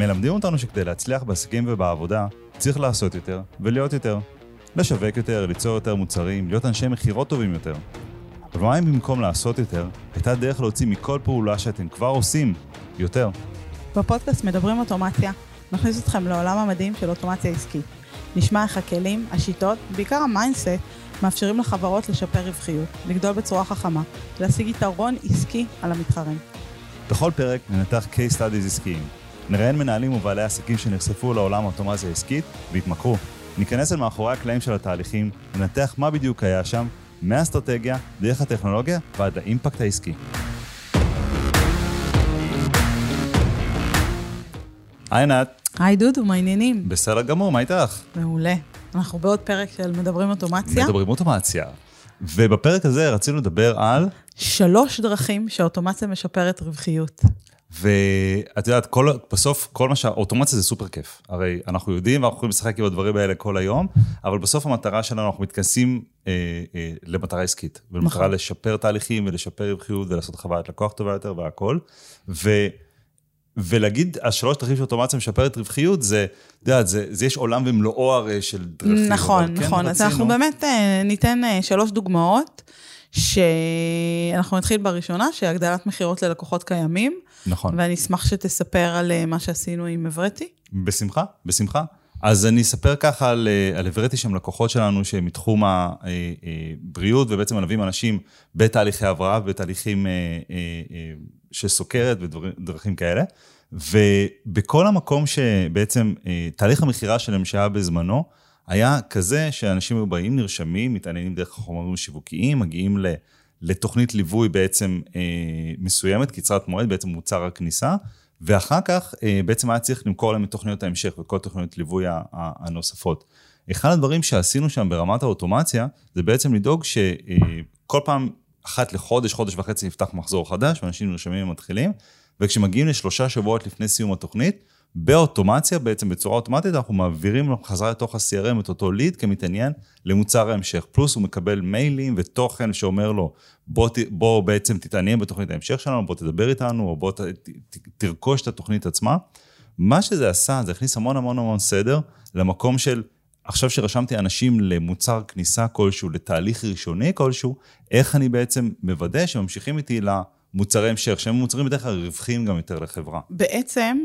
מלמדים אותנו שכדי להצליח בעסקים ובעבודה, צריך לעשות יותר ולהיות יותר. לשווק יותר, ליצור יותר מוצרים, להיות אנשי מכירות טובים יותר. אבל מה אם במקום לעשות יותר, הייתה דרך להוציא מכל פעולה שאתם כבר עושים יותר? בפודקאסט מדברים אוטומציה, נכניס אתכם לעולם המדהים של אוטומציה עסקית. נשמע איך הכלים, השיטות, בעיקר ה mindset, מאפשרים לחברות לשפר רווחיות, לגדול בצורה חכמה, להשיג יתרון עסקי על המתחרים. בכל פרק ננתח case studies עסקיים. נראיין מנהלים ובעלי עסקים שנחשפו לעולם האוטומציה העסקית והתמכרו. ניכנס אל מאחורי הקלעים של התהליכים, ננתח מה בדיוק היה שם, מהאסטרטגיה, דרך הטכנולוגיה ועד האימפקט העסקי. היי עינת. היי דודו, מה העניינים? בסדר גמור, מה איתך? מעולה. אנחנו בעוד פרק של מדברים אוטומציה. מדברים אוטומציה. ובפרק הזה רצינו לדבר על... שלוש דרכים שאוטומציה משפרת רווחיות. ואת יודעת, כל, בסוף כל מה שהאוטומציה זה סופר כיף. הרי אנחנו יודעים ואנחנו יכולים לשחק עם הדברים האלה כל היום, אבל בסוף המטרה שלנו, אנחנו מתכנסים אה, אה, למטרה עסקית. ולמטרה נכון. לשפר תהליכים ולשפר רווחיות ולעשות חוויית לקוח טובה יותר והכל. ו... ולהגיד, השלוש דרכים של אוטומציה משפרת רווחיות, זה, את יודעת, זה, זה יש עולם ומלואו הרי של דרכים. נכון, כן נכון. אז אנחנו באמת אה, ניתן אה, שלוש דוגמאות, שאנחנו נתחיל בראשונה, שהגדלת מכירות ללקוחות קיימים. נכון. ואני אשמח שתספר על אה, מה שעשינו עם אברטי. בשמחה, בשמחה. אז אני אספר ככה על, על אברטי שהם לקוחות שלנו שהם מתחום הבריאות, ובעצם מלווים אנשים בתהליכי הבראה, בתהליכים של סוכרת ודרכים כאלה. ובכל המקום שבעצם תהליך המכירה שלהם שהיה בזמנו, היה כזה שאנשים היו באים, נרשמים, מתעניינים דרך החומרים השיווקיים, מגיעים לתוכנית ליווי בעצם מסוימת, קצרת מועד, בעצם מוצר הכניסה, ואחר כך בעצם היה צריך למכור להם את תוכניות ההמשך וכל תוכניות ליווי הנוספות. אחד הדברים שעשינו שם ברמת האוטומציה, זה בעצם לדאוג שכל פעם אחת לחודש, חודש וחצי נפתח מחזור חדש, ואנשים נרשמים ומתחילים, וכשמגיעים לשלושה שבועות לפני סיום התוכנית, באוטומציה, בעצם בצורה אוטומטית, אנחנו מעבירים לו חזרה לתוך ה-CRM את אותו ליד כמתעניין למוצר ההמשך. פלוס הוא מקבל מיילים ותוכן שאומר לו, בוא, בוא בעצם תתעניין בתוכנית ההמשך שלנו, בוא תדבר איתנו, או בוא ת, ת, תרכוש את התוכנית עצמה. מה שזה עשה, זה הכניס המון המון המון סדר למקום של עכשיו שרשמתי אנשים למוצר כניסה כלשהו, לתהליך ראשוני כלשהו, איך אני בעצם מוודא שממשיכים איתי למוצרי המשך, שהם מוצרים בדרך כלל רווחיים גם יותר לחברה. בעצם,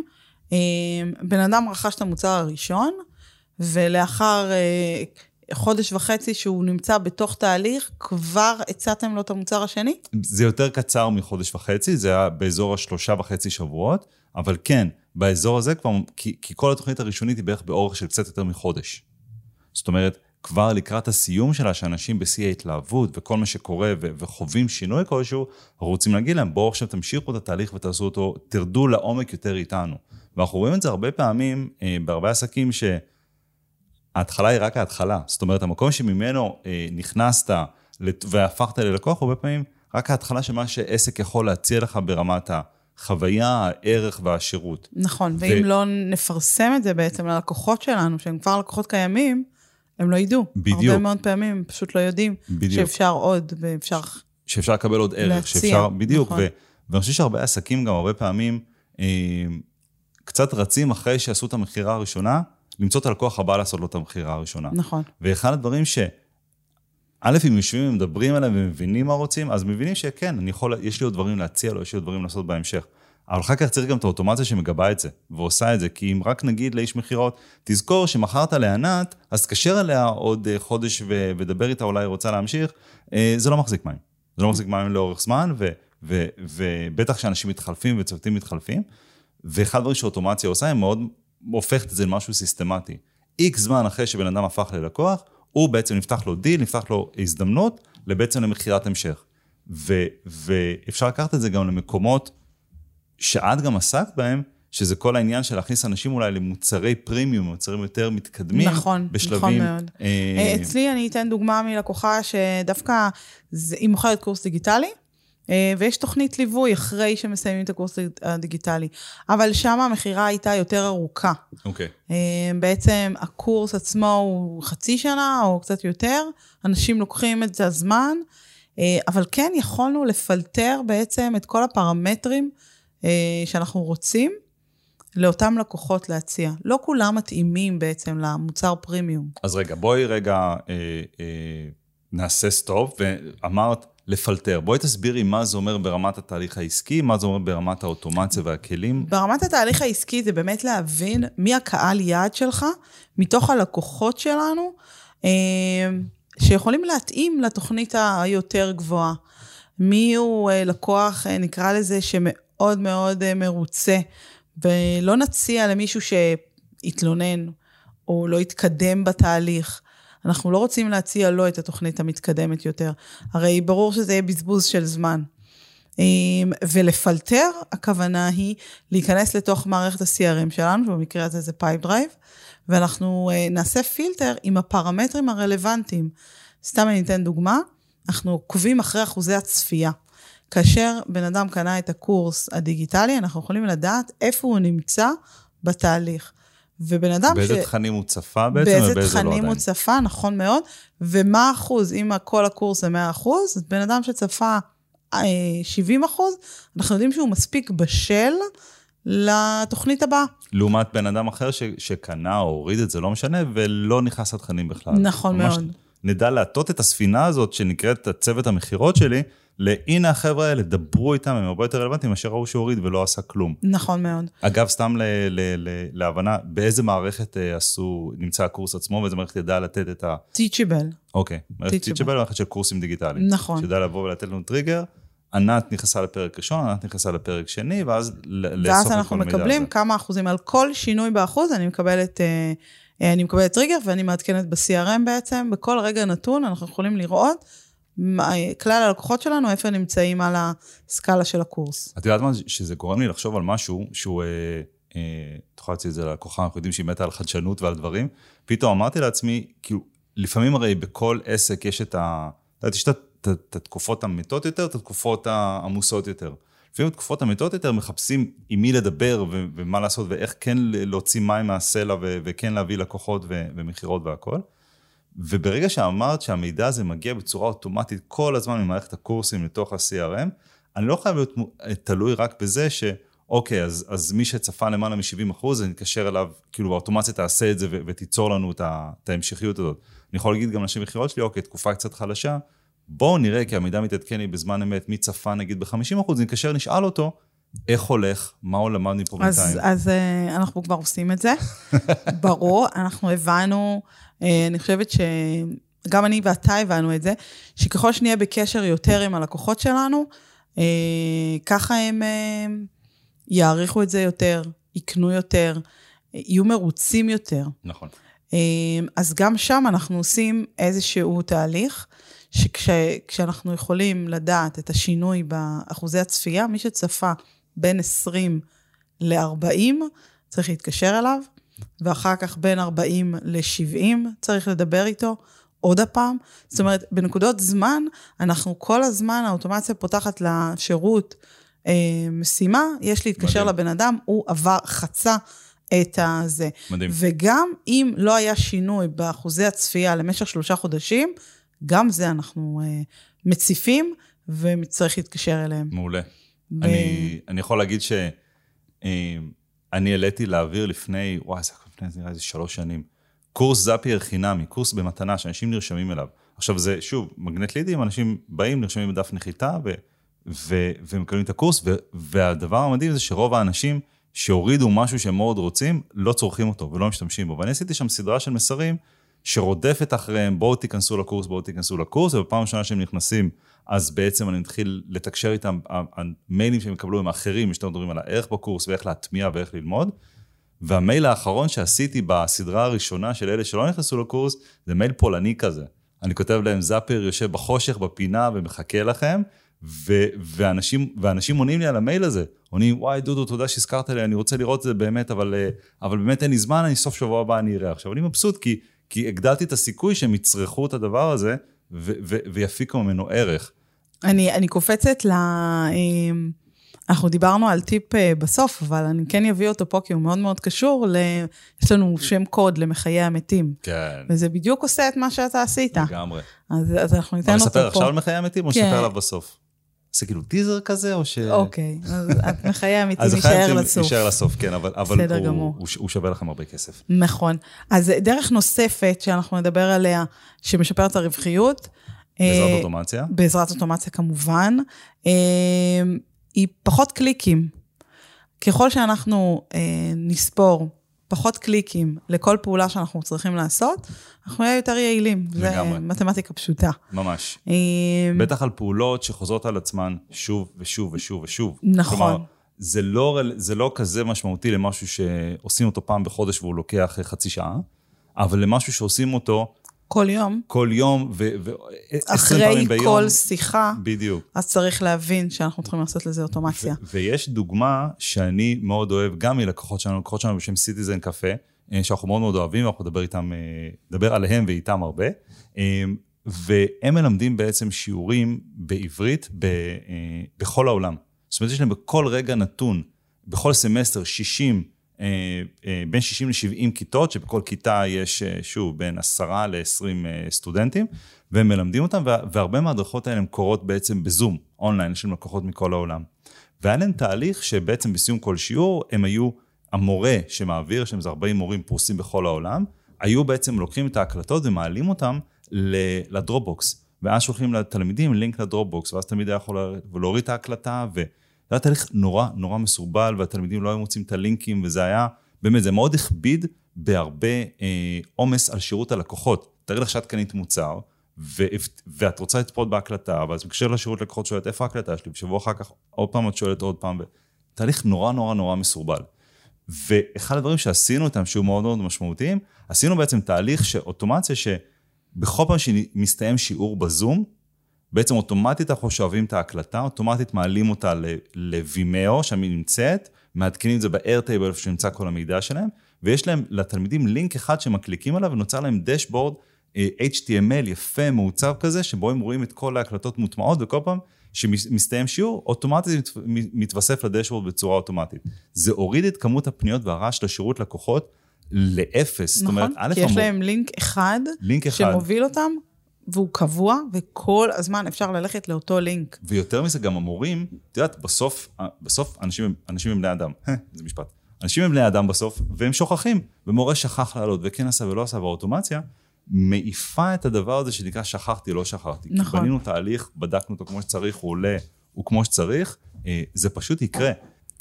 בן אדם רכש את המוצר הראשון, ולאחר אה, חודש וחצי שהוא נמצא בתוך תהליך, כבר הצעתם לו את המוצר השני? זה יותר קצר מחודש וחצי, זה היה באזור השלושה וחצי שבועות, אבל כן, באזור הזה כבר, כי, כי כל התוכנית הראשונית היא בערך באורך של קצת יותר מחודש. זאת אומרת, כבר לקראת הסיום שלה, שאנשים בשיא ההתלהבות וכל מה שקורה ו- וחווים שינוי כלשהו, רוצים להגיד להם, בואו עכשיו תמשיכו את התהליך ותעשו אותו, תרדו לעומק יותר איתנו. ואנחנו רואים את זה הרבה פעמים, אה, בהרבה עסקים, שההתחלה היא רק ההתחלה. זאת אומרת, המקום שממנו אה, נכנסת והפכת ללקוח, הרבה פעמים רק ההתחלה של מה שעסק יכול להציע לך ברמת ה... חוויה, הערך והשירות. נכון, ואם ו... לא נפרסם את זה בעצם ללקוחות שלנו, שהם כבר לקוחות קיימים, הם לא ידעו. בדיוק. הרבה מאוד פעמים הם פשוט לא יודעים בדיוק. שאפשר עוד ואפשר... שאפשר לקבל עוד ערך, להציע, שאפשר, בדיוק. נכון. ו, ואני חושב שהרבה עסקים גם הרבה פעמים אה, קצת רצים אחרי שעשו את המכירה הראשונה, למצוא את הלקוח הבא לעשות לו את המכירה הראשונה. נכון. ואחד הדברים ש... א', אם יושבים ומדברים עליהם ומבינים מה רוצים, אז מבינים שכן, אני יכול, יש לי עוד דברים להציע לו, יש לי עוד דברים לעשות בהמשך. אבל אחר כך צריך גם את האוטומציה שמגבה את זה, ועושה את זה, כי אם רק נגיד לאיש מכירות, תזכור שמכרת לענת, אז תקשר אליה עוד אה, חודש ו- ודבר איתה, אולי רוצה להמשיך, אה, זה לא מחזיק מים. זה לא מחזיק מים לאורך זמן, ו- ו- ובטח שאנשים מתחלפים וצוותים מתחלפים, ואחד הדברים שאוטומציה עושה, היא מאוד הופכת את זה למשהו סיסטמטי. איקס זמן אחרי שבן אדם הפך ללקוח, הוא בעצם נפתח לו דיל, נפתח לו הזדמנות, בעצם למכירת המשך. ו- ואפשר לקחת את זה גם למקומות שאת גם עסקת בהם, שזה כל העניין של להכניס אנשים אולי למוצרי פרימיום, מוצרים יותר מתקדמים. נכון, בשלבים, נכון מאוד. אה... אה אצלי אני אתן דוגמה מלקוחה שדווקא זה, היא מוכרת קורס דיגיטלי, ויש תוכנית ליווי אחרי שמסיימים את הקורס הדיגיטלי. אבל שם המכירה הייתה יותר ארוכה. אוקיי. Okay. אה, בעצם הקורס עצמו הוא חצי שנה או קצת יותר, אנשים לוקחים את זה הזמן, אבל כן יכולנו לפלטר בעצם את כל הפרמטרים אה, שאנחנו רוצים, לאותם לקוחות להציע. לא כולם מתאימים בעצם למוצר פרימיום. אז רגע, בואי רגע אה, אה, נעשה סטופ, ואמרת לפלטר. בואי תסבירי מה זה אומר ברמת התהליך העסקי, מה זה אומר ברמת האוטומציה והכלים. ברמת התהליך העסקי זה באמת להבין מי הקהל יעד שלך, מתוך הלקוחות שלנו, אה, שיכולים להתאים לתוכנית היותר גבוהה. מי הוא אה, לקוח, אה, נקרא לזה, שמאוד מאוד מרוצה, ולא נציע למישהו שהתלונן או לא התקדם בתהליך. אנחנו לא רוצים להציע לו את התוכנית המתקדמת יותר. הרי ברור שזה יהיה בזבוז של זמן. אמ, ולפלטר, הכוונה היא להיכנס לתוך מערכת ה-CRM שלנו, במקרה הזה זה Pipedrive, ואנחנו אה, נעשה פילטר עם הפרמטרים הרלוונטיים. סתם אני אתן דוגמה, אנחנו עוקבים אחרי אחוזי הצפייה. כאשר בן אדם קנה את הקורס הדיגיטלי, אנחנו יכולים לדעת איפה הוא נמצא בתהליך. ובן אדם באיזה ש... באיזה תכנים הוא צפה בעצם ובאיזה לא עדיין? באיזה תכנים הוא צפה, נכון מאוד. ומה האחוז, אם כל הקורס זה 100 אחוז, אז בן אדם שצפה 70 אה, אחוז, אנחנו יודעים שהוא מספיק בשל לתוכנית הבאה. לעומת בן אדם אחר ש, שקנה או הוריד את זה, לא משנה, ולא נכנס לתכנים בכלל. נכון מאוד. נדע להטות את הספינה הזאת שנקראת צוות המכירות שלי, להנה החבר'ה האלה, דברו איתם, הם הרבה יותר רלוונטיים מאשר ראו שהוריד ולא עשה כלום. נכון מאוד. אגב, סתם ל- ל- ל- להבנה, באיזה מערכת uh, עשו, נמצא הקורס עצמו, ואיזה מערכת ידע לתת את ה... טיצ'יבל. אוקיי, מערכת Teachable, מערכת של קורסים דיגיטליים. נכון. שידע לבוא ולתת לנו טריגר. ענת נכנסה לפרק ראשון, ענת נכנסה לפרק שני, ואז לאסוף את כל המידע הזה. ואז אנחנו מקבלים כמה אחוזים על כל שינוי באחוז, אני מקבלת... אה, אני מקבלת טריגר ואני מעדכנת ב-CRM בעצם, בכל רגע נתון אנחנו יכולים לראות כלל הלקוחות שלנו, איפה נמצאים על הסקאלה של הקורס. את יודעת מה, שזה גורם לי לחשוב על משהו שהוא, אה, אה, את יכולה להציע את זה ללקוחה, אנחנו יודעים שהיא מתה על חדשנות ועל דברים. פתאום אמרתי לעצמי, כאילו, לפעמים הרי בכל עסק יש את ה... את יודעת, יש את התקופות המתות יותר, את התקופות העמוסות יותר. לפעמים בתקופות המתות יותר מחפשים עם מי לדבר ומה לעשות ואיך כן להוציא מים מהסלע וכן להביא לקוחות ומכירות והכל. וברגע שאמרת שהמידע הזה מגיע בצורה אוטומטית כל הזמן ממערכת הקורסים לתוך ה-CRM, אני לא חייב להיות תלוי רק בזה שאוקיי, אז, אז מי שצפה למעלה מ-70 אחוז, אני אתקשר אליו, כאילו באוטומציה תעשה את זה ו- ותיצור לנו את, ה- את ההמשכיות הזאת. אני יכול להגיד גם לאנשי מכירות שלי, אוקיי, תקופה קצת חלשה, בואו נראה, כי המידע מתעדכן לי בזמן אמת, מי צפה נגיד ב-50 אחוז, נתקשר, נשאל אותו, איך הולך, מה הוא למד מפה בינתיים. אז, אז uh, אנחנו כבר עושים את זה, ברור, אנחנו הבנו, אני חושבת שגם אני ואתה הבנו את זה, שככל שנהיה בקשר יותר עם הלקוחות שלנו, uh, ככה הם uh, יעריכו את זה יותר, יקנו יותר, יהיו מרוצים יותר. נכון. אז גם שם אנחנו עושים איזשהו תהליך. שכשאנחנו יכולים לדעת את השינוי באחוזי הצפייה, מי שצפה בין 20 ל-40 צריך להתקשר אליו, ואחר כך בין 40 ל-70 צריך לדבר איתו עוד הפעם. זאת אומרת, בנקודות זמן, אנחנו כל הזמן, האוטומציה פותחת לשירות אה, משימה, יש להתקשר מדהים. לבן אדם, הוא עבר, חצה את הזה. מדהים. וגם אם לא היה שינוי באחוזי הצפייה למשך שלושה חודשים, גם זה אנחנו uh, מציפים, וצריך להתקשר אליהם. מעולה. ב... אני, אני יכול להגיד שאני אה, העליתי לאוויר לפני, וואי, זה לפני נראה איזה שלוש שנים, קורס זאפייר חינמי, קורס במתנה, שאנשים נרשמים אליו. עכשיו זה, שוב, מגנט לידים, אנשים באים, נרשמים בדף נחיתה, ו, ו, ומקבלים את הקורס, ו, והדבר המדהים זה שרוב האנשים שהורידו משהו שהם מאוד רוצים, לא צורכים אותו ולא משתמשים בו. ואני עשיתי שם סדרה של מסרים שרודפת אחריהם, בואו תיכנסו לקורס, בואו תיכנסו לקורס, ובפעם ראשונה שהם נכנסים, אז בעצם אני מתחיל לתקשר איתם, המיילים שהם יקבלו הם אחרים, יש מדברים על הערך בקורס ואיך להטמיע ואיך ללמוד. והמייל האחרון שעשיתי בסדרה הראשונה של אלה שלא נכנסו לקורס, זה מייל פולני כזה. אני כותב להם, זאפר יושב בחושך, בפינה ומחכה לכם, ו- ואנשים, ואנשים עונים לי על המייל הזה. עונים, וואי, דודו, תודה שהזכרת לי, אני רוצה לראות את זה באמת, אבל, אה, אבל באמת אין לי זמן, אני סוף שבוע הבא אני אראה. עכשיו, אני מבסוט, כי כי הגדלתי את הסיכוי שהם יצרכו את הדבר הזה ו- ו- ויפיקו ממנו ערך. אני, אני קופצת ל... אמ, אנחנו דיברנו על טיפ אה, בסוף, אבל אני כן אביא אותו פה כי הוא מאוד מאוד קשור ל... יש לנו שם קוד למחיי המתים. כן. וזה בדיוק עושה את מה שאתה עשית. לגמרי. אז, אז אנחנו ניתן אותו פה. נספר עכשיו על מחיי המתים או כן. נספר עליו בסוף? עושה כאילו טיזר כזה, או ש... אוקיי, אז אז להישאר החייתם לסוף. להישאר לסוף, כן, אבל, אבל הוא, גמור. הוא, הוא שווה לכם הרבה כסף. נכון. אז דרך נוספת שאנחנו נדבר עליה, שמשפרת את הרווחיות. בעזרת אה, אוטומציה. בעזרת אוטומציה כמובן, אה, היא פחות קליקים. ככל שאנחנו אה, נספור פחות קליקים לכל פעולה שאנחנו צריכים לעשות, אנחנו נהיה יותר יעילים. לגמרי. זה מתמטיקה פשוטה. ממש. אה, בטח על פעולות שחוזרות על עצמן שוב ושוב ושוב ושוב. נכון. כלומר, זה לא, זה לא כזה משמעותי למשהו שעושים אותו פעם בחודש והוא לוקח חצי שעה, אבל למשהו שעושים אותו כל יום, כל יום ו-20 אחרי פעמים ביום. כל שיחה, בדיוק. אז צריך להבין שאנחנו צריכים לעשות לזה אוטומציה. ויש דוגמה שאני מאוד אוהב, גם מלקוחות שלנו, לקוחות שלנו בשם Citizen Café, אה, שאנחנו מאוד מאוד אוהבים, ואנחנו נדבר איתם, אה, נדבר עליהם ואיתם הרבה. אה, והם מלמדים בעצם שיעורים בעברית ב, בכל העולם. זאת אומרת, יש להם בכל רגע נתון, בכל סמסטר 60, אה, אה, בין 60 ל-70 כיתות, שבכל כיתה יש, אה, שוב, בין 10 ל-20 אה, סטודנטים, והם מלמדים אותם, וה- והרבה מההדרכות האלה הן קורות בעצם בזום, אונליין, יש להם לקוחות מכל העולם. והיה להם תהליך שבעצם בסיום כל שיעור, הם היו, המורה שמעביר, יש להם איזה 40 מורים פרוסים בכל העולם, היו בעצם לוקחים את ההקלטות ומעלים אותם ל Dropbox. ואז שולחים לתלמידים לינק ל Dropbox, ואז תלמיד היה יכול לה- להוריד את ההקלטה, וזה היה תהליך נורא נורא מסורבל, והתלמידים לא היו מוצאים את הלינקים, וזה היה, באמת, זה מאוד הכביד בהרבה אה, עומס על שירות הלקוחות. תארי לך שאת קנית מוצר, ו- ואת רוצה לצפות בהקלטה, ואז מקשר לשירות לקוחות שואלת איפה ההקלטה שלי, ושבוע אחר כך עוד פעם את שואלת עוד פעם, תהליך נורא נורא נורא מסורבל. ואחד הדברים שעשינו איתם, שהיו מאוד מאוד משמעותיים, עשינו בעצם תהליך שאוטומציה שבכל פעם שמסתיים שיעור בזום, בעצם אוטומטית אנחנו שואבים את ההקלטה, אוטומטית מעלים אותה לווימאו, שם היא נמצאת, מעדכנים את זה ב-Airtable, איפה שנמצא כל המידע שלהם, ויש להם לתלמידים לינק אחד שמקליקים עליו, ונוצר להם דשבורד אה, HTML יפה, מעוצב כזה, שבו הם רואים את כל ההקלטות מוטמעות, וכל פעם שמסתיים שיעור, אוטומטית מת- מתווסף לדשבורד בצורה אוטומטית. זה הוריד את כמות הפניות והרעש לשירות לקוחות לאפס. זאת אומרת, נכון? א', כי יש להם לינק אחד, לינק אחד. שמוביל אותם, והוא קבוע, וכל הזמן אפשר ללכת לאותו לינק. ויותר מזה, גם המורים, את יודעת, בסוף, בסוף אנשים, אנשים הם בני אדם. זה משפט. אנשים הם בני אדם בסוף, והם שוכחים. ומורה שכח לעלות, וכן עשה ולא עשה, והאוטומציה מעיפה את הדבר הזה שנקרא שכחתי, לא שכחתי. נכון. בנינו תהליך, בדקנו אותו כמו שצריך, הוא עולה, הוא כמו שצריך, אה, זה פשוט יקרה.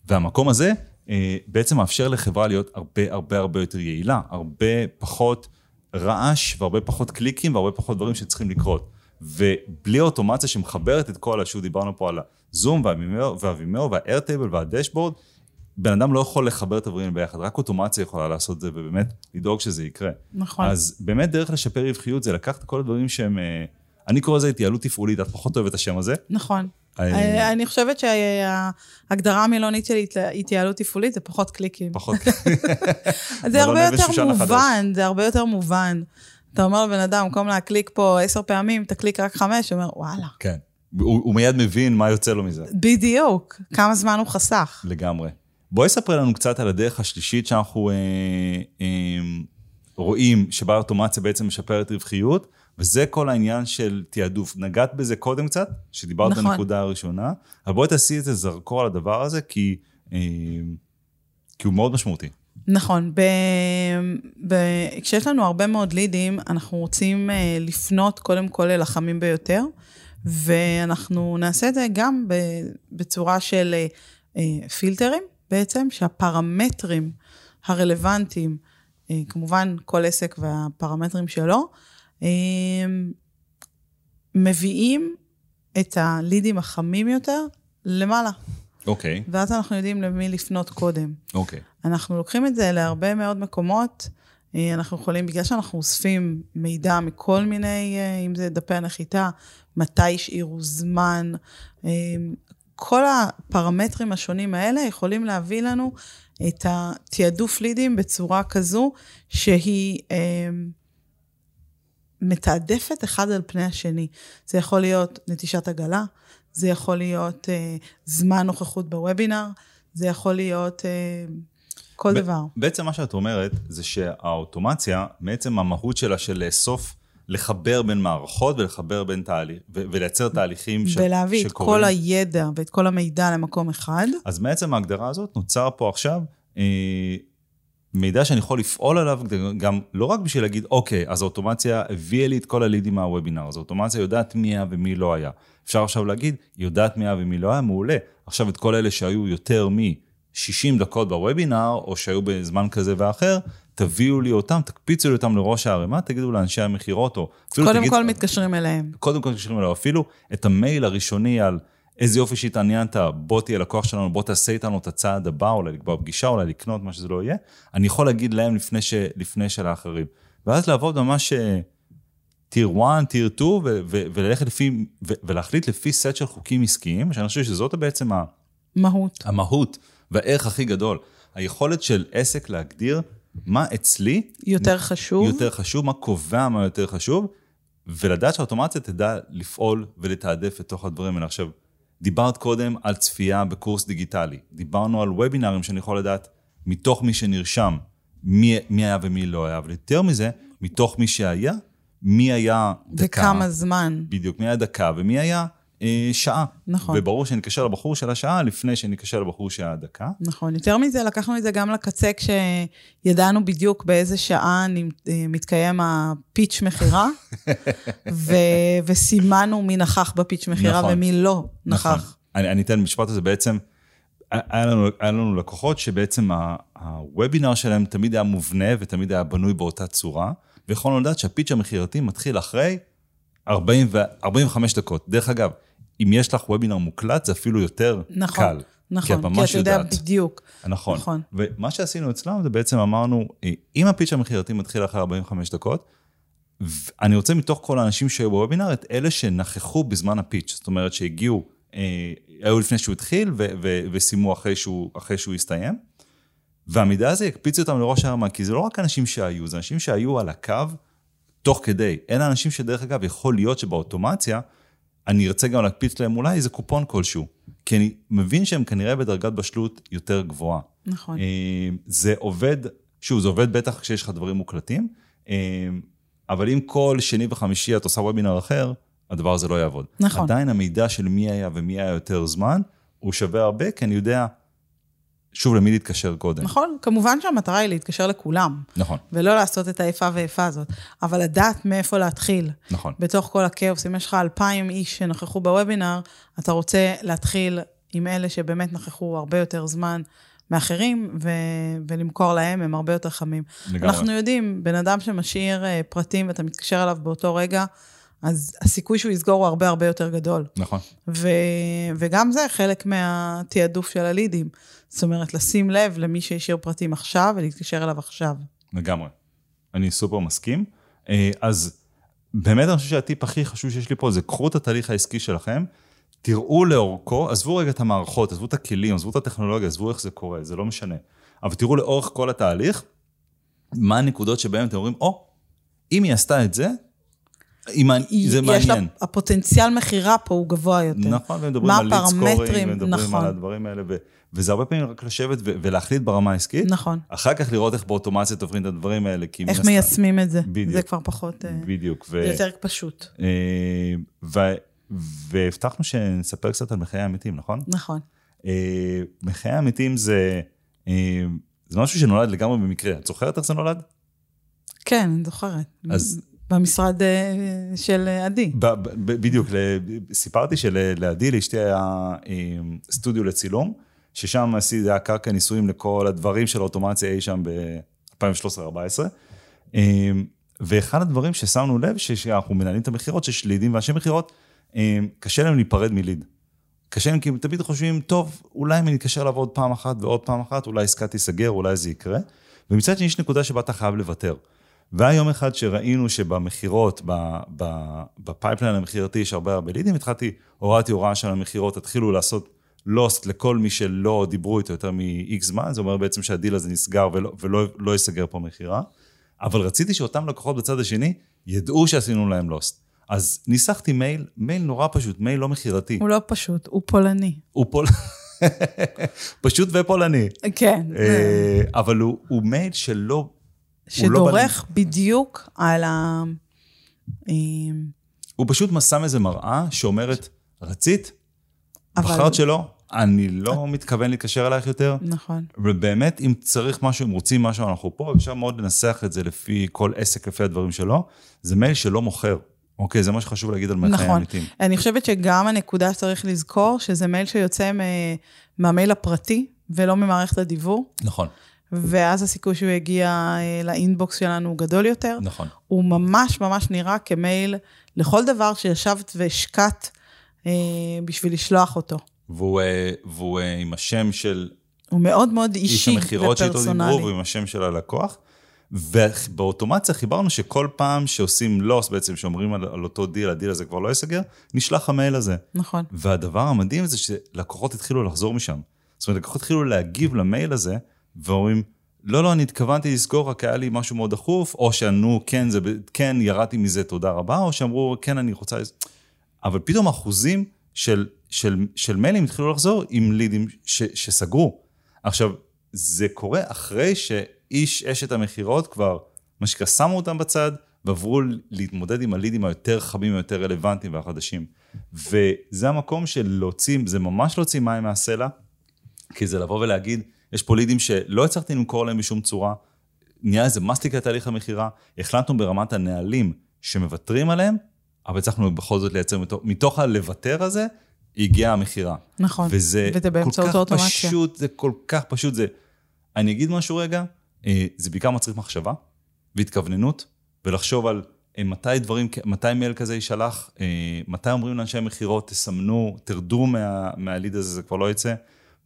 והמקום הזה אה, בעצם מאפשר לחברה להיות הרבה הרבה הרבה יותר יעילה, הרבה פחות רעש והרבה פחות קליקים והרבה פחות דברים שצריכים לקרות. ובלי האוטומציה שמחברת את כל, שוב דיברנו פה על הזום והווימאו והאיירטייבל והדשבורד, בן אדם לא יכול לחבר את הדברים ביחד, רק אוטומציה יכולה לעשות את זה ובאמת לדאוג שזה יקרה. נכון. אז באמת דרך לשפר רווחיות זה לקחת כל הדברים שהם, אה, אני קורא לזה התייעלות תפעולית, את פחות אוהבת את השם הזה. נכון. אה, אה, אני חושבת שההגדרה המילונית של הת- התייעלות תפעולית זה פחות קליקים. פחות, זה הרבה יותר. מובן, זה הרבה יותר מובן. אתה אומר לבן אדם, במקום להקליק פה עשר פעמים, תקליק רק חמש, הוא אומר, וואלה. כן. הוא, הוא מיד מבין מה יוצא לו מזה. בדיוק, כמה זמן הוא חסך. לגמרי. בואי ספרי לנו קצת על הדרך השלישית שאנחנו אה, אה, רואים שבה האוטומציה בעצם משפרת רווחיות, וזה כל העניין של תעדוף. נגעת בזה קודם קצת, שדיברת נכון. בנקודה הראשונה, אבל בואי תעשי איזה זרקור על הדבר הזה, כי, אה, כי הוא מאוד משמעותי. נכון, ב... ב... כשיש לנו הרבה מאוד לידים, אנחנו רוצים אה, לפנות קודם כל אל החמים ביותר, ואנחנו נעשה את זה גם ב... בצורה של אה, פילטרים, בעצם, שהפרמטרים הרלוונטיים, אה, כמובן כל עסק והפרמטרים שלו, מביאים את הלידים החמים יותר למעלה, אוקיי, ואז אנחנו יודעים למי לפנות קודם. אוקיי. אנחנו לוקחים את זה להרבה מאוד מקומות. אה, אנחנו יכולים, בגלל שאנחנו אוספים מידע מכל מיני, אה, אם זה דפי הנחיתה, מתי השאירו זמן, אה, כל הפרמטרים השונים האלה יכולים להביא לנו את התעדוף לידים בצורה כזו שהיא מתעדפת אחד על פני השני. זה יכול להיות נטישת עגלה, זה יכול להיות אה, זמן נוכחות בוובינר, זה יכול להיות אה, כל ב- דבר. בעצם מה שאת אומרת, זה שהאוטומציה, מעצם המהות שלה של לאסוף לחבר בין מערכות ולחבר בין תהליך, ו- ולייצר תהליכים ש- ולהביא את שקורים. כל הידע ואת כל המידע למקום אחד. אז מעצם ההגדרה הזאת נוצר פה עכשיו אה, מידע שאני יכול לפעול עליו גם לא רק בשביל להגיד, אוקיי, אז האוטומציה הביאה לי את כל הלידים מהוובינר, אז האוטומציה יודעת מי היה ומי לא היה. אפשר עכשיו להגיד, יודעת מי היה ומי לא היה, מעולה. עכשיו את כל אלה שהיו יותר מ-60 דקות בוובינר, או שהיו בזמן כזה ואחר, תביאו לי אותם, תקפיצו לי אותם לראש הערימה, תגידו לאנשי המכירות, או אפילו קודם תגיד, כל מתקשרים אליהם. קודם כל מתקשרים אליו, אפילו את המייל הראשוני על איזה יופי שהתעניינת, בוא תהיה לקוח שלנו, בוא תעשה איתנו את הצעד הבא, אולי לקבוע פגישה, אולי לקנות, מה שזה לא יהיה, אני יכול להגיד להם לפני, ש, לפני של האחרים. ואז לעבוד ממש טיר 1, טיר 2, ו- ו- וללכת לפי, ו- ולהחליט לפי סט של חוקים עסקיים, שאני חושב שזאת בעצם ה- מהות. המהות והערך הכי גדול. היכולת של עסק להגדיר מה אצלי יותר חשוב. יותר חשוב, מה קובע מה יותר חשוב, ולדעת שהאוטומציה תדע לפעול ולתעדף לתוך הדברים האלה. עכשיו, דיברת קודם על צפייה בקורס דיגיטלי, דיברנו על וובינארים שאני יכול לדעת מתוך מי שנרשם, מי, מי היה ומי לא היה, אבל יותר מזה, מתוך מי שהיה, מי היה דקה. וכמה זמן. בדיוק, מי היה דקה ומי היה שעה. נכון. וברור שאני אקשר לבחור של השעה לפני שאני אקשר לבחור של הדקה. נכון. יותר מזה, לקחנו את זה גם לקצה כשידענו בדיוק באיזה שעה אה, מתקיים הפיץ' מכירה, ו- וסימנו מי נכח בפיץ' מכירה נכון. ומי לא נכח. נכון. אני, אני אתן משפט הזה בעצם, היה לנו, היה לנו לקוחות שבעצם הוובינר שלהם תמיד היה מובנה ותמיד היה בנוי באותה צורה, ויכולנו לדעת שהפיץ' המכירתי מתחיל אחרי 40 ו- 45 דקות. דרך אגב, אם יש לך וובינר מוקלט, זה אפילו יותר נכון, קל. נכון, כי את ממש אתה יודע יודעת. בדיוק. נכון. נכון. ומה שעשינו אצלם זה בעצם אמרנו, אה, אם הפיץ' המכירתי מתחיל אחרי 45 דקות, אני רוצה מתוך כל האנשים שהיו בוובינר, את אלה שנכחו בזמן הפיץ', זאת אומרת שהגיעו, אה, היו לפני שהוא התחיל ו- ו- וסיימו אחרי שהוא, אחרי שהוא הסתיים. והמידע הזה יקפיץ אותם לראש הרמה, כי זה לא רק אנשים שהיו, זה אנשים שהיו על הקו תוך כדי. אלה אנשים שדרך אגב, יכול להיות שבאוטומציה, אני ארצה גם להקפיץ להם אולי איזה קופון כלשהו. כי אני מבין שהם כנראה בדרגת בשלות יותר גבוהה. נכון. אה, זה עובד, שוב, זה עובד בטח כשיש לך דברים מוקלטים, אה, אבל אם כל שני וחמישי את עושה וובינר אחר, הדבר הזה לא יעבוד. נכון. עדיין המידע של מי היה ומי היה יותר זמן, הוא שווה הרבה, כי אני יודע, שוב, למי להתקשר קודם. נכון, כמובן שהמטרה היא להתקשר לכולם, נכון, ולא לעשות את האיפה ואיפה הזאת, אבל לדעת מאיפה להתחיל. נכון. בתוך כל הכאוס, אם יש לך אלפיים איש שנכחו בוובינר, אתה רוצה להתחיל עם אלה שבאמת נכחו הרבה יותר זמן מאחרים, ו- ולמכור להם, הם הרבה יותר חמים. לגמרי. אנחנו יודעים, בן אדם שמשאיר אה, פרטים ואתה מתקשר אליו באותו רגע, אז הסיכוי שהוא יסגור הוא הרבה הרבה יותר גדול. נכון. ו- וגם זה חלק מהתעדוף של הלידים. זאת אומרת, לשים לב למי שהשאיר פרטים עכשיו ולהתקשר אליו עכשיו. לגמרי. אני סופר מסכים. אה, אז באמת אני חושב שהטיפ הכי חשוב שיש לי פה זה קחו את התהליך העסקי שלכם, תראו לאורכו, עזבו רגע את המערכות, עזבו את הכלים, עזבו את הטכנולוגיה, עזבו איך זה קורה, זה לא משנה. אבל תראו לאורך כל התהליך, מה הנקודות שבהן אתם אומרים, או, אם היא עשתה את זה, היא מעניין- זה יש לה, מעניין. הפוטנציאל מכירה פה הוא גבוה יותר. נכון, ומדברים על ליד סקורינג, ומדברים נכון. על הדברים האלה, ו- וזה הרבה פעמים רק לשבת ו- ולהחליט ברמה העסקית. נכון. אחר כך לראות איך באוטומציה תופרים את הדברים האלה, כי... איך מיישמים את זה. בדיוק. זה כבר פחות... אה, בדיוק. ו- זה יותר פשוט. אה, ו- והבטחנו שנספר קצת על מחיי העמיתים, נכון? נכון. אה, מחיי העמיתים זה, זה משהו שנולד לגמרי במקרה. את זוכרת איך זה נולד? כן, אני זוכרת. אז- במשרד אה, של אה, עדי. בדיוק, סיפרתי שלעדי, לאשתי היה סטודיו לצילום, ששם זה היה קרקע ניסויים לכל הדברים של האוטומציה אי שם ב-2013-2014. אה, ואחד הדברים ששמנו לב, שאנחנו מנהלים את המכירות, שיש לידים ואנשי מכירות, קשה להם להיפרד מליד. קשה להם כי הם תמיד חושבים, טוב, אולי אם אני אתקשר אליו עוד פעם אחת ועוד פעם אחת, אולי עסקה תיסגר, אולי זה יקרה. ומצד שני יש נקודה שבה אתה חייב לוותר. והיה יום אחד שראינו שבמכירות, ב pipeline המכירתי יש הרבה הרבה לידים, התחלתי, הורדתי הוראה של המכירות, תתחילו לעשות lost לכל מי שלא דיברו איתו יותר מ-X זמן, זה אומר בעצם שהדיל הזה נסגר ולא, ולא לא ייסגר פה מכירה. אבל רציתי שאותם לקוחות בצד השני ידעו שעשינו להם lost. אז ניסחתי מייל, מייל נורא פשוט, מייל לא מכירתי. הוא לא פשוט, הוא פולני. הוא פול... פשוט ופולני. כן. אה, אבל הוא, הוא מייל שלא... לא שדורך בדיוק על, ה... אה, הוא פשוט שם איזה מראה שאומרת, רצית? אבל- בחרת שלא, אני לא מתכוון להתקשר אלייך יותר. נכון. ובאמת, אם צריך משהו, אם רוצים משהו, אנחנו פה, אפשר מאוד לנסח את זה לפי כל עסק, לפי הדברים שלו. זה מייל שלא מוכר. אוקיי, זה מה שחשוב להגיד על מחיי נכון. האמיתים. אני חושבת שגם הנקודה שצריך לזכור, שזה מייל שיוצא מהמייל הפרטי, ולא ממערכת הדיוור, נכון, ואז הסיכוי שהוא יגיע אה, ל inbox שלנו הוא גדול יותר. נכון. הוא ממש ממש נראה כמייל לכל דבר שישבת והשקעת אה, בשביל לשלוח אותו. והוא, אה, והוא אה, עם השם של הוא מאוד מאוד איש אישי המכירות שאיתו דיברו, ופרסונלי. ועם השם של הלקוח. ובאוטומציה חיברנו שכל פעם שעושים לוס, בעצם שאומרים על, על אותו דיל, הדיל הזה כבר לא ייסגר, נשלח המייל הזה. נכון. והדבר המדהים זה שלקוחות התחילו לחזור משם. זאת אומרת, לקוחות התחילו להגיב למייל הזה, ואומרים, לא, לא, אני התכוונתי לסגור, רק היה לי משהו מאוד דחוף, או שענו, כן, זה, כן, ירדתי מזה, תודה רבה, או שאמרו, כן, אני רוצה... לס-" אבל פתאום אחוזים של, של, של מיילים התחילו לחזור עם לידים ש, שסגרו. עכשיו, זה קורה אחרי שאיש אשת המכירות כבר, מה שנקרא, שמו אותם בצד, ועברו להתמודד עם הלידים היותר חמים, היותר רלוונטיים והחדשים. וזה המקום של להוציא, זה ממש להוציא מים מהסלע, כי זה לבוא ולהגיד, יש פה לידים שלא הצלחתי למכור להם בשום צורה, נהיה איזה מסטיק לתהליך המכירה, החלטנו ברמת הנהלים שמוותרים עליהם, אבל הצלחנו בכל זאת לייצר, מתוך, מתוך הלוותר הזה, הגיעה המכירה. נכון. וזה וזה כל כך. פשוט, זה כל כך פשוט, זה... אני אגיד משהו רגע, אה, זה בעיקר מצריך מחשבה והתכווננות, ולחשוב על אה, מתי דברים, מתי מייל כזה יישלח, אה, מתי אומרים לאנשי המכירות, תסמנו, תרדו מה, מהליד הזה, זה כבר לא יצא.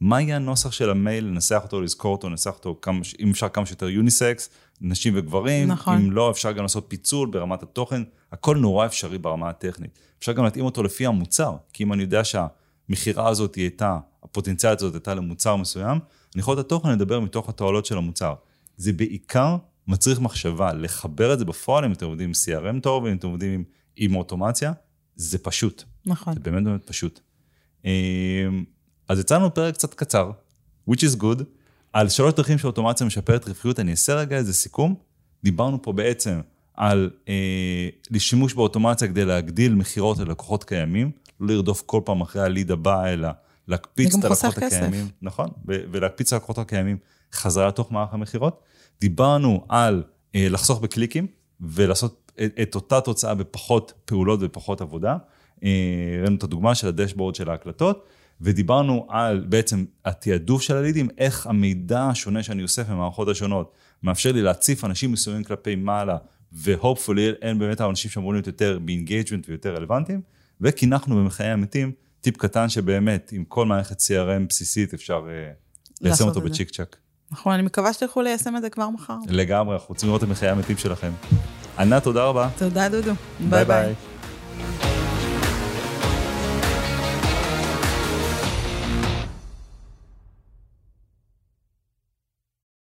מה יהיה הנוסח של המייל, לנסח אותו, לזכור אותו, לנסח אותו, כמה, אם אפשר כמה שיותר יוניסקס, נשים וגברים, נכון. אם לא, אפשר גם לעשות פיצול ברמת התוכן, הכל נורא אפשרי ברמה הטכנית. אפשר גם להתאים אותו לפי המוצר, כי אם אני יודע שהמכירה הזאת היא הייתה, הפוטנציאל הזאת הייתה למוצר מסוים, אני יכול את התוכן לדבר מתוך התועלות של המוצר. זה בעיקר מצריך מחשבה, לחבר את זה בפועל, אם אתם עובדים עם CRM טוב, אם אתם עובדים עם, עם אוטומציה, זה פשוט. נכון. זה באמת באמת פשוט. אז יצאנו פרק קצת קצר, which is good, על שלוש דרכים שאוטומציה משפרת רווחיות. אני אעשה רגע איזה סיכום. דיברנו פה בעצם על אה, לשימוש באוטומציה כדי להגדיל מכירות ללקוחות קיימים, לא לרדוף כל פעם אחרי הליד הבא, אלא להקפיץ את הלקוחות כסף. הקיימים. נכון, ו- ולהקפיץ את הלקוחות הקיימים חזרה לתוך מערך המכירות. דיברנו על אה, לחסוך בקליקים ולעשות את, את אותה תוצאה בפחות פעולות ופחות עבודה. אה, הראינו את הדוגמה של ה dashboard של ההקלטות, ודיברנו על בעצם התעדוף של הלידים, איך המידע השונה שאני אוסף במערכות השונות מאפשר לי להציף אנשים מסוימים כלפי מעלה, ו hopefully הם באמת האנשים שאמורים להיות יותר ב engagement ויותר רלוונטיים, וקינחנו במחיי המתים טיפ קטן שבאמת עם כל מערכת CRM בסיסית אפשר אה, ליישם אותו. בצ'יק צ'אק. נכון, אני מקווה שתלכו ליישם את זה כבר מחר. לגמרי, אנחנו רוצים לראות את מחיי המתים שלכם. ענת, תודה רבה. תודה, דודו. ביי ביי.